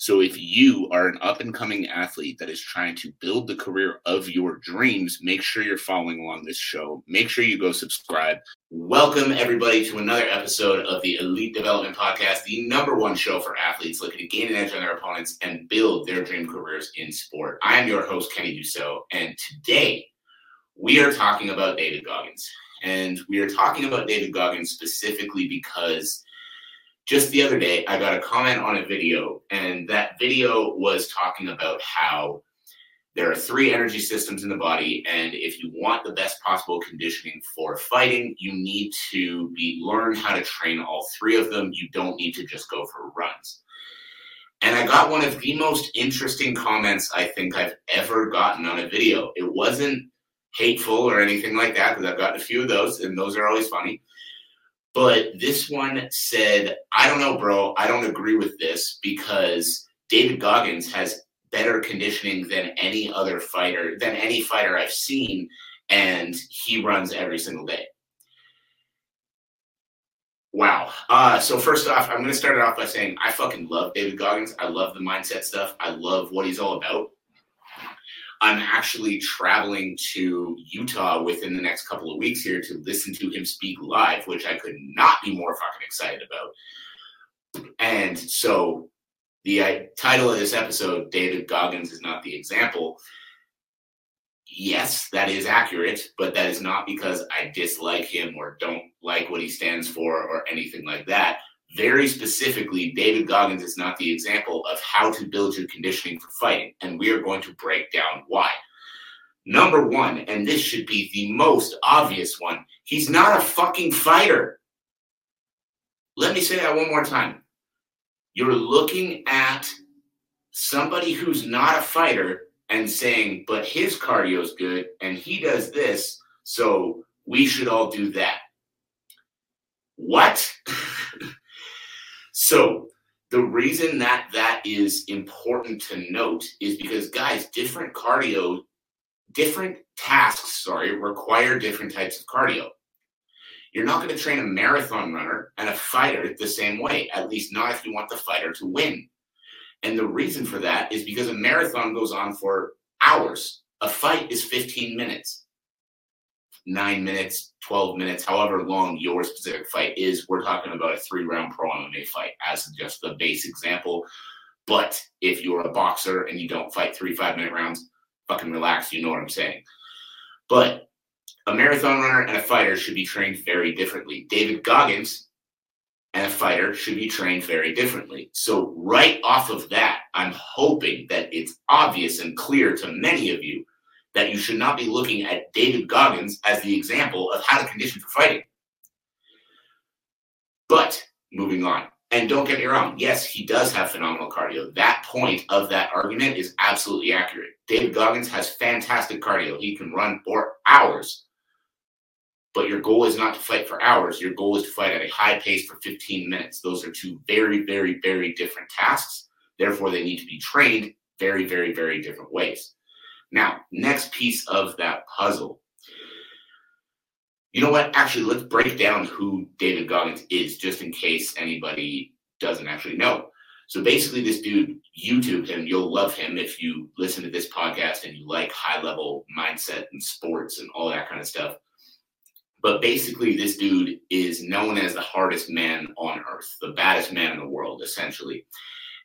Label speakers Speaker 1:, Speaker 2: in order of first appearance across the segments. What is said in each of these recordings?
Speaker 1: So if you are an up and coming athlete that is trying to build the career of your dreams, make sure you're following along this show. Make sure you go subscribe. Welcome everybody to another episode of the Elite Development Podcast, the number one show for athletes looking to gain an edge on their opponents and build their dream careers in sport. I am your host, Kenny Dusseault, and today we are talking about David Goggins. And we are talking about David Goggins specifically because just the other day, I got a comment on a video, and that video was talking about how there are three energy systems in the body, and if you want the best possible conditioning for fighting, you need to be learn how to train all three of them. You don't need to just go for runs. And I got one of the most interesting comments I think I've ever gotten on a video. It wasn't hateful or anything like that, because I've gotten a few of those, and those are always funny. But this one said, I don't know, bro. I don't agree with this because David Goggins has better conditioning than any other fighter, than any fighter I've seen, and he runs every single day. Wow. Uh, so first off, I'm going to start it off by saying I fucking love David Goggins. I love the mindset stuff. I love what he's all about. I'm actually traveling to Utah within the next couple of weeks here to listen to him speak live, which I could not be more fucking excited about. And so the uh, title of this episode, David Goggins is not the example. Yes, that is accurate, but that is not because I dislike him or don't like what he stands for or anything like that very specifically, David Goggins is not the example of how to build your conditioning for fighting. And we are going to break down why. Number one, and this should be the most obvious one, he's not a fucking fighter. Let me say that one more time. You're looking at somebody who's not a fighter and saying, but his cardio's good and he does this, so we should all do that. What? So the reason that that is important to note is because guys, different cardio, different tasks, sorry, require different types of cardio. You're not going to train a marathon runner and a fighter the same way, at least not if you want the fighter to win. And the reason for that is because a marathon goes on for hours. A fight is 15 minutes nine minutes, 12 minutes, however long your specific fight is. We're talking about a three round pro MMA fight as just the base example. But if you're a boxer and you don't fight three five minute rounds, fucking relax. You know what I'm saying. But a marathon runner and a fighter should be trained very differently. David Goggins and a fighter should be trained very differently. So, right off of that, I'm hoping that it's obvious and clear to many of you that you should not be looking at David Goggins as the example of how to condition for fighting. But moving on, and don't get me wrong, yes, he does have phenomenal cardio. That point of that argument is absolutely accurate. David Goggins has fantastic cardio. He can run for hours. But your goal is not to fight for hours. Your goal is to fight at a high pace for 15 minutes. Those are two very, very, very different tasks. Therefore, they need to be trained very, very, very different ways. Now, next piece of that puzzle. You know what? Actually, let's break down who David Goggins is, just in case anybody doesn't actually know. So basically, this dude YouTube him. You'll love him if you listen to this podcast and you like high level mindset and sports and all that kind of stuff. But basically, this dude is known as the hardest man on earth, the baddest man in the world, essentially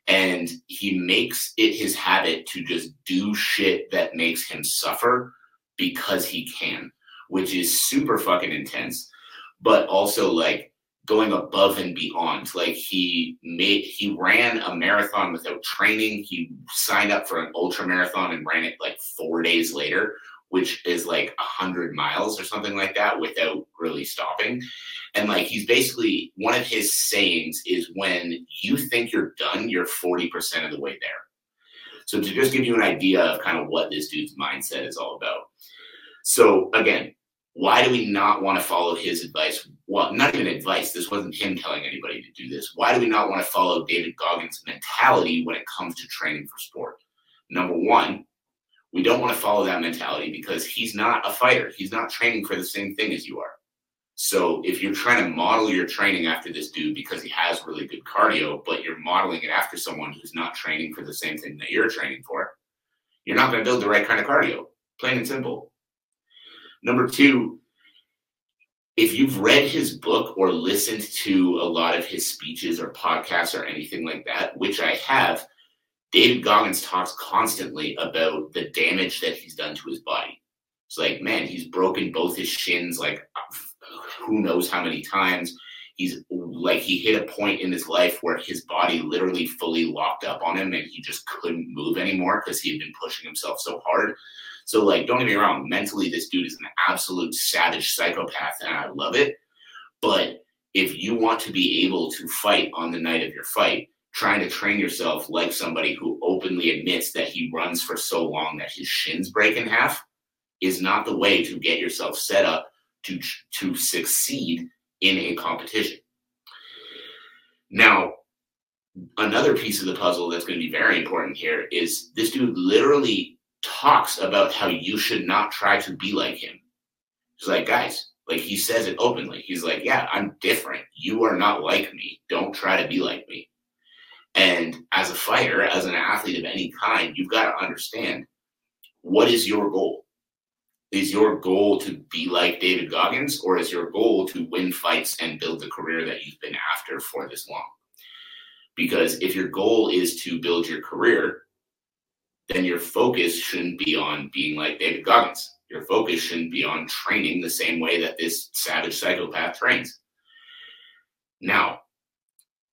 Speaker 1: and he makes it his habit to just do shit that makes him suffer because he can, which is super fucking intense, but also like going above and beyond. Like he made he ran a marathon without training. He signed up for an ultra marathon and ran it like four days later, which is like a hundred miles or something like that without really stopping. And like he's basically one of his sayings is when you think you're done, you're 40% of the way there. So to just give you an idea of kind of what this dude's mindset is all about. So again, why do we not want to follow his advice? Well, not even advice. This wasn't him telling anybody to do this. Why do we not want to follow David Goggins' mentality when it comes to training for sport? Number one, we don't want to follow that mentality because he's not a fighter. He's not training for the same thing as you are. So if you're trying to model your training after this dude because he has really good cardio, but you're modeling it after someone who's not training for the same thing that you're training for, you're not going to build the right kind of cardio. Plain and simple. Number two, if you've read his book or listened to a lot of his speeches or podcasts or anything like that, which I have, David Goggins talks constantly about the damage that he's done to his body. It's like, man, he's broken both his shins like who knows how many times. He's like he hit a point in his life where his body literally fully locked up on him and he just couldn't move anymore because he had been pushing himself so hard. So, like, don't get me wrong, mentally, this dude is an absolute savage psychopath, and I love it. But if you want to be able to fight on the night of your fight, trying to train yourself like somebody who openly admits that he runs for so long that his shins break in half is not the way to get yourself set up to to succeed in a competition. Now, another piece of the puzzle that's going to be very important here is this dude literally talks about how you should not try to be like him. He's like, guys, like he says it openly. He's like, yeah, I'm different. You are not like me. Don't try to be like me. And as a fighter, as an athlete of any kind, you've got to understand what is your goal? Is your goal to be like David Goggins, or is your goal to win fights and build the career that you've been after for this long? Because if your goal is to build your career, then your focus shouldn't be on being like David Goggins. Your focus shouldn't be on training the same way that this savage psychopath trains. Now,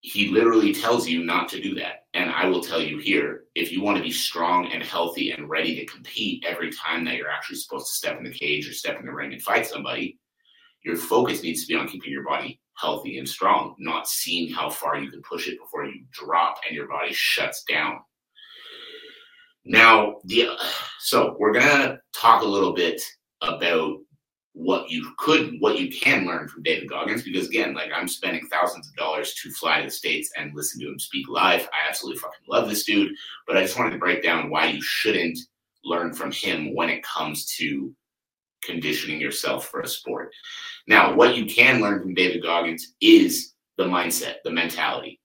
Speaker 1: he literally tells you not to do that. And I will tell you here if you want to be strong and healthy and ready to compete every time that you're actually supposed to step in the cage or step in the ring and fight somebody, your focus needs to be on keeping your body healthy and strong, not seeing how far you can push it before you drop and your body shuts down. Now, the so we're gonna talk a little bit about what you could, what you can learn from David Goggins, because again, like I'm spending thousands of dollars to fly to the States and listen to him speak live. I absolutely fucking love this dude, but I just wanted to break down why you shouldn't learn from him when it comes to conditioning yourself for a sport. Now, what you can learn from David Goggins is the mindset, the mentality.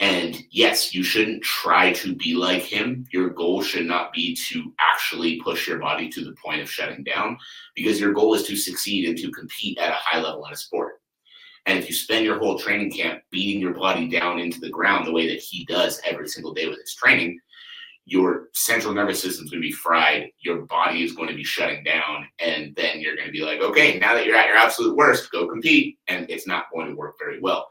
Speaker 1: And yes, you shouldn't try to be like him. Your goal should not be to actually push your body to the point of shutting down because your goal is to succeed and to compete at a high level in a sport. And if you spend your whole training camp beating your body down into the ground the way that he does every single day with his training, your central nervous system is going to be fried. Your body is going to be shutting down. And then you're going to be like, okay, now that you're at your absolute worst, go compete. And it's not going to work very well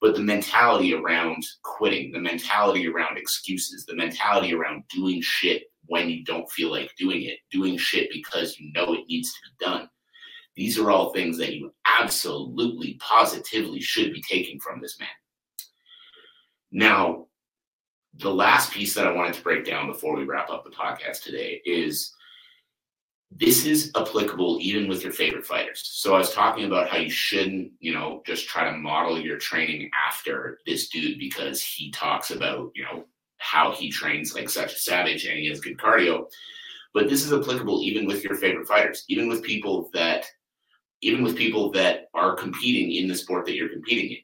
Speaker 1: but the mentality around quitting, the mentality around excuses, the mentality around doing shit when you don't feel like doing it, doing shit because you know it needs to be done. These are all things that you absolutely, positively should be taking from this man. Now, the last piece that I wanted to break down before we wrap up the podcast today is this is applicable even with your favorite fighters. So I was talking about how you shouldn't, you know, just try to model your training after this dude because he talks about, you know, how he trains like such a savage and he has good cardio. But this is applicable even with your favorite fighters, even with people that even with people that are competing in the sport that you're competing in.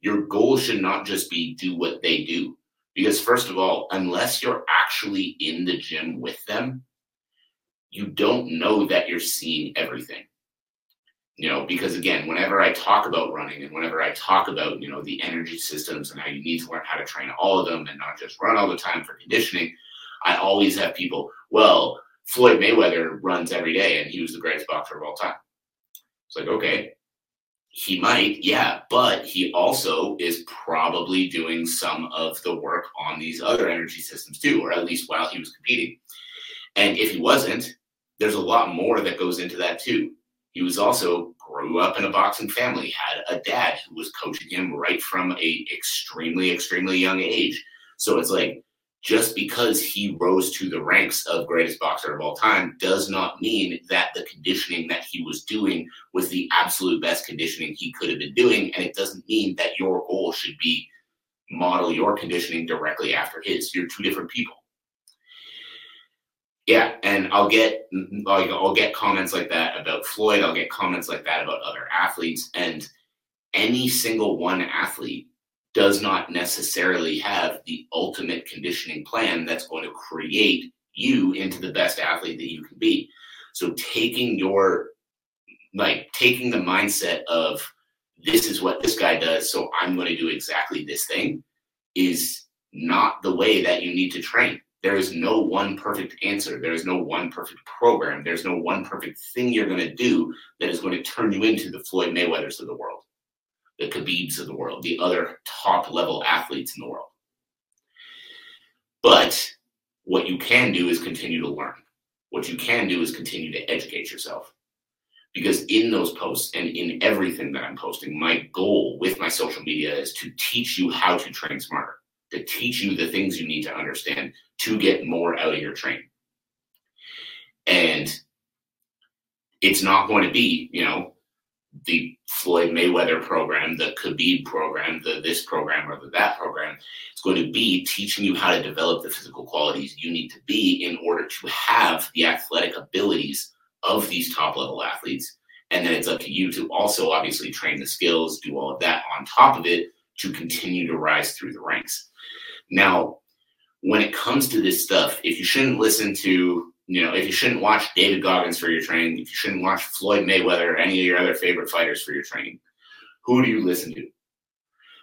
Speaker 1: Your goal should not just be do what they do. Because first of all, unless you're actually in the gym with them, you don't know that you're seeing everything. You know because again whenever i talk about running and whenever i talk about you know the energy systems and how you need to learn how to train all of them and not just run all the time for conditioning i always have people well floyd mayweather runs every day and he was the greatest boxer of all time. It's like okay he might yeah but he also is probably doing some of the work on these other energy systems too or at least while he was competing. And if he wasn't, there's a lot more that goes into that too. He was also grew up in a boxing family, had a dad who was coaching him right from a extremely, extremely young age. So it's like just because he rose to the ranks of greatest boxer of all time does not mean that the conditioning that he was doing was the absolute best conditioning he could have been doing. And it doesn't mean that your goal should be model your conditioning directly after his. You're two different people. Yeah, and I'll get like I'll get comments like that about Floyd. I'll get comments like that about other athletes, and any single one athlete does not necessarily have the ultimate conditioning plan that's going to create you into the best athlete that you can be. So taking your like taking the mindset of this is what this guy does, so I'm going to do exactly this thing is not the way that you need to train. There is no one perfect answer. There is no one perfect program. There's no one perfect thing you're going to do that is going to turn you into the Floyd Mayweathers of the world the Khabibs of the world, the other top level athletes in the world. But what you can do is continue to learn. What you can do is continue to educate yourself. Because in those posts and in everything that I'm posting, my goal with my social media is to teach you how to train smarter, to teach you the things you need to understand to get more out of your training. And it's not going to be, you know, the Floyd Mayweather program, the Khabib program, the this program or the that program. It's going to be teaching you how to develop the physical qualities you need to be in order to have the athletic abilities of these top level athletes. And then it's up to you to also obviously train the skills, do all of that on top of it to continue to rise through the ranks. Now, when it comes to this stuff, if you shouldn't listen to you know, if you shouldn't watch David Goggins for your training, if you shouldn't watch Floyd Mayweather or any of your other favorite fighters for your training, who do you listen to?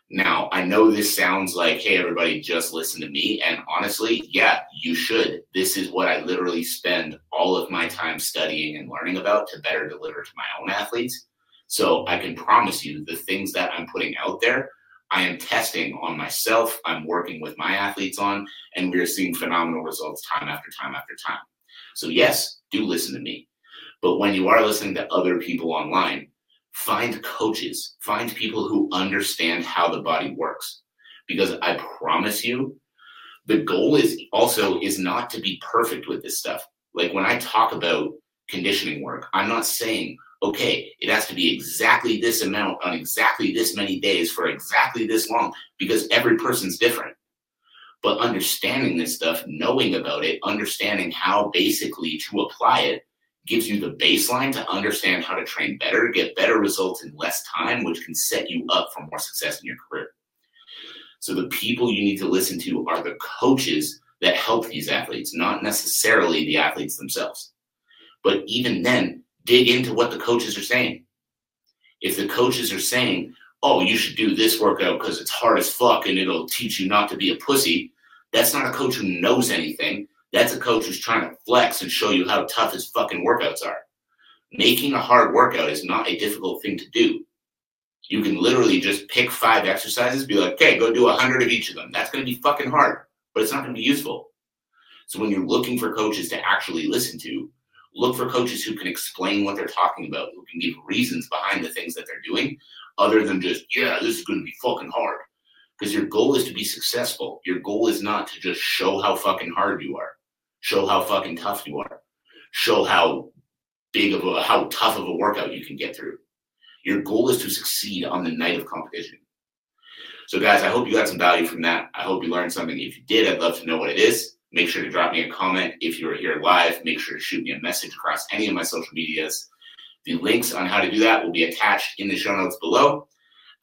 Speaker 1: Now, I know this sounds like, hey, everybody, just listen to me. And honestly, yeah, you should. This is what I literally spend all of my time studying and learning about to better deliver to my own athletes. So I can promise you the things that I'm putting out there, I am testing on myself. I'm working with my athletes on, and we're seeing phenomenal results time after time after time. So, yes, do listen to me. But when you are listening to other people online, find coaches, find people who understand how the body works. Because I promise you, the goal is also is not to be perfect with this stuff. Like when I talk about conditioning work, I'm not saying, okay, it has to be exactly this amount on exactly this many days for exactly this long because every person's different. But understanding this stuff, knowing about it, understanding how basically to apply it gives you the baseline to understand how to train better, get better results in less time, which can set you up for more success in your career. So the people you need to listen to are the coaches that help these athletes, not necessarily the athletes themselves. But even then, dig into what the coaches are saying. If the coaches are saying, oh, you should do this workout because it's hard as fuck and it'll teach you not to be a pussy, that's not a coach who knows anything. That's a coach who's trying to flex and show you how tough his fucking workouts are. Making a hard workout is not a difficult thing to do. You can literally just pick five exercises, be like, okay, go do a hundred of each of them. That's going to be fucking hard, but it's not going to be useful. So when you're looking for coaches to actually listen to, look for coaches who can explain what they're talking about, who can give reasons behind the things that they're doing, other than just, yeah, this is going to be fucking hard because your goal is to be successful. Your goal is not to just show how fucking hard you are, show how fucking tough you are, show how big of a how tough of a workout you can get through. Your goal is to succeed on the night of competition. So, guys, I hope you got some value from that. I hope you learned something. If you did, I'd love to know what it is. Make sure to drop me a comment. If you are here live, make sure to shoot me a message across any of my social medias. The links on how to do that will be attached in the show notes below.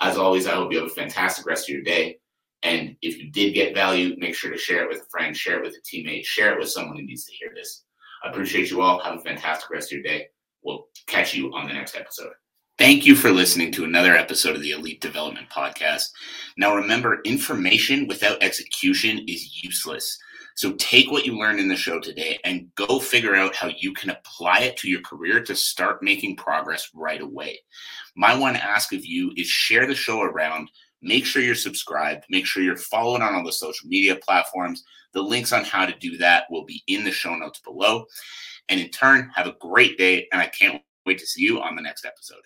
Speaker 1: As always, I hope you have a fantastic rest of your day. And if you did get value, make sure to share it with a friend, share it with a teammate, share it with someone who needs to hear this. I appreciate you all. Have a fantastic rest of your day. We'll catch you on the next episode. Thank you for listening to another episode of the Elite Development Podcast. Now, remember, information without execution is useless. So take what you learned in the show today and go figure out how you can apply it to your career to start making progress right away. My one ask of you is share the show around. Make sure you're subscribed. Make sure you're following on all the social media platforms. The links on how to do that will be in the show notes below. And in turn, have a great day. And I can't wait to see you on the next episode.